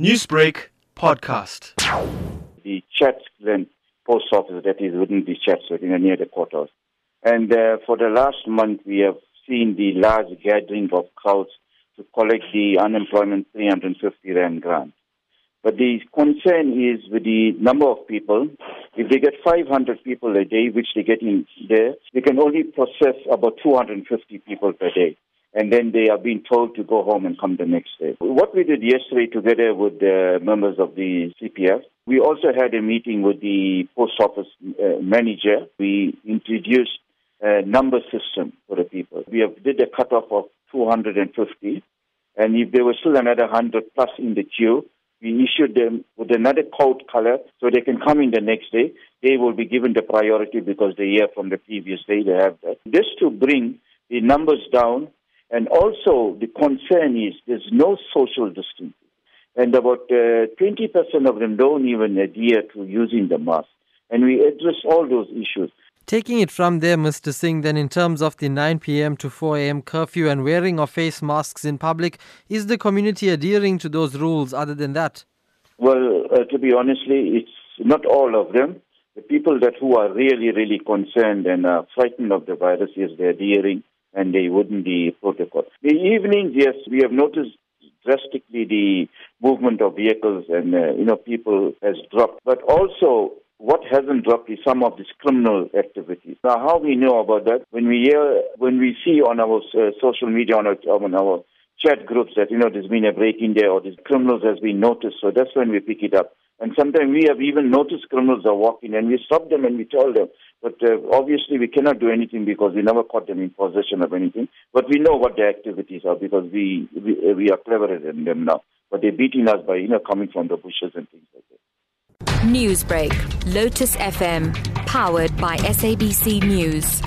Newsbreak podcast. The Chatsglen post office that is within the Chatsworth, near the courthouse. And uh, for the last month, we have seen the large gathering of crowds to collect the unemployment 350 rand grant. But the concern is with the number of people. If they get 500 people a day, which they get in there, they can only process about 250 people per day and then they are being told to go home and come the next day. What we did yesterday together with the members of the CPF, we also had a meeting with the post office uh, manager. We introduced a number system for the people. We have did a cutoff of 250, and if there was still another 100 plus in the queue, we issued them with another code color so they can come in the next day. They will be given the priority because they hear from the previous day they have that. This to bring the numbers down and also, the concern is there's no social distancing. And about uh, 20% of them don't even adhere to using the mask. And we address all those issues. Taking it from there, Mr. Singh, then in terms of the 9 p.m. to 4 a.m. curfew and wearing of face masks in public, is the community adhering to those rules other than that? Well, uh, to be honestly, it's not all of them. The people that who are really, really concerned and are frightened of the virus, yes, they're adhering and they wouldn't be protocol. The evenings, yes, we have noticed drastically the movement of vehicles and, uh, you know, people has dropped. But also, what hasn't dropped is some of these criminal activities. Now, how we know about that? When we hear, when we see on our uh, social media, on our, on our chat groups that, you know, there's been a break in there or these criminals has been noticed. So that's when we pick it up. And sometimes we have even noticed criminals are walking and we stop them and we tell them. But uh, obviously we cannot do anything because we never caught them in possession of anything. But we know what their activities are because we, we, we are cleverer than them now. But they're beating us by, you know, coming from the bushes and things like that. Newsbreak, Lotus FM, powered by SABC News.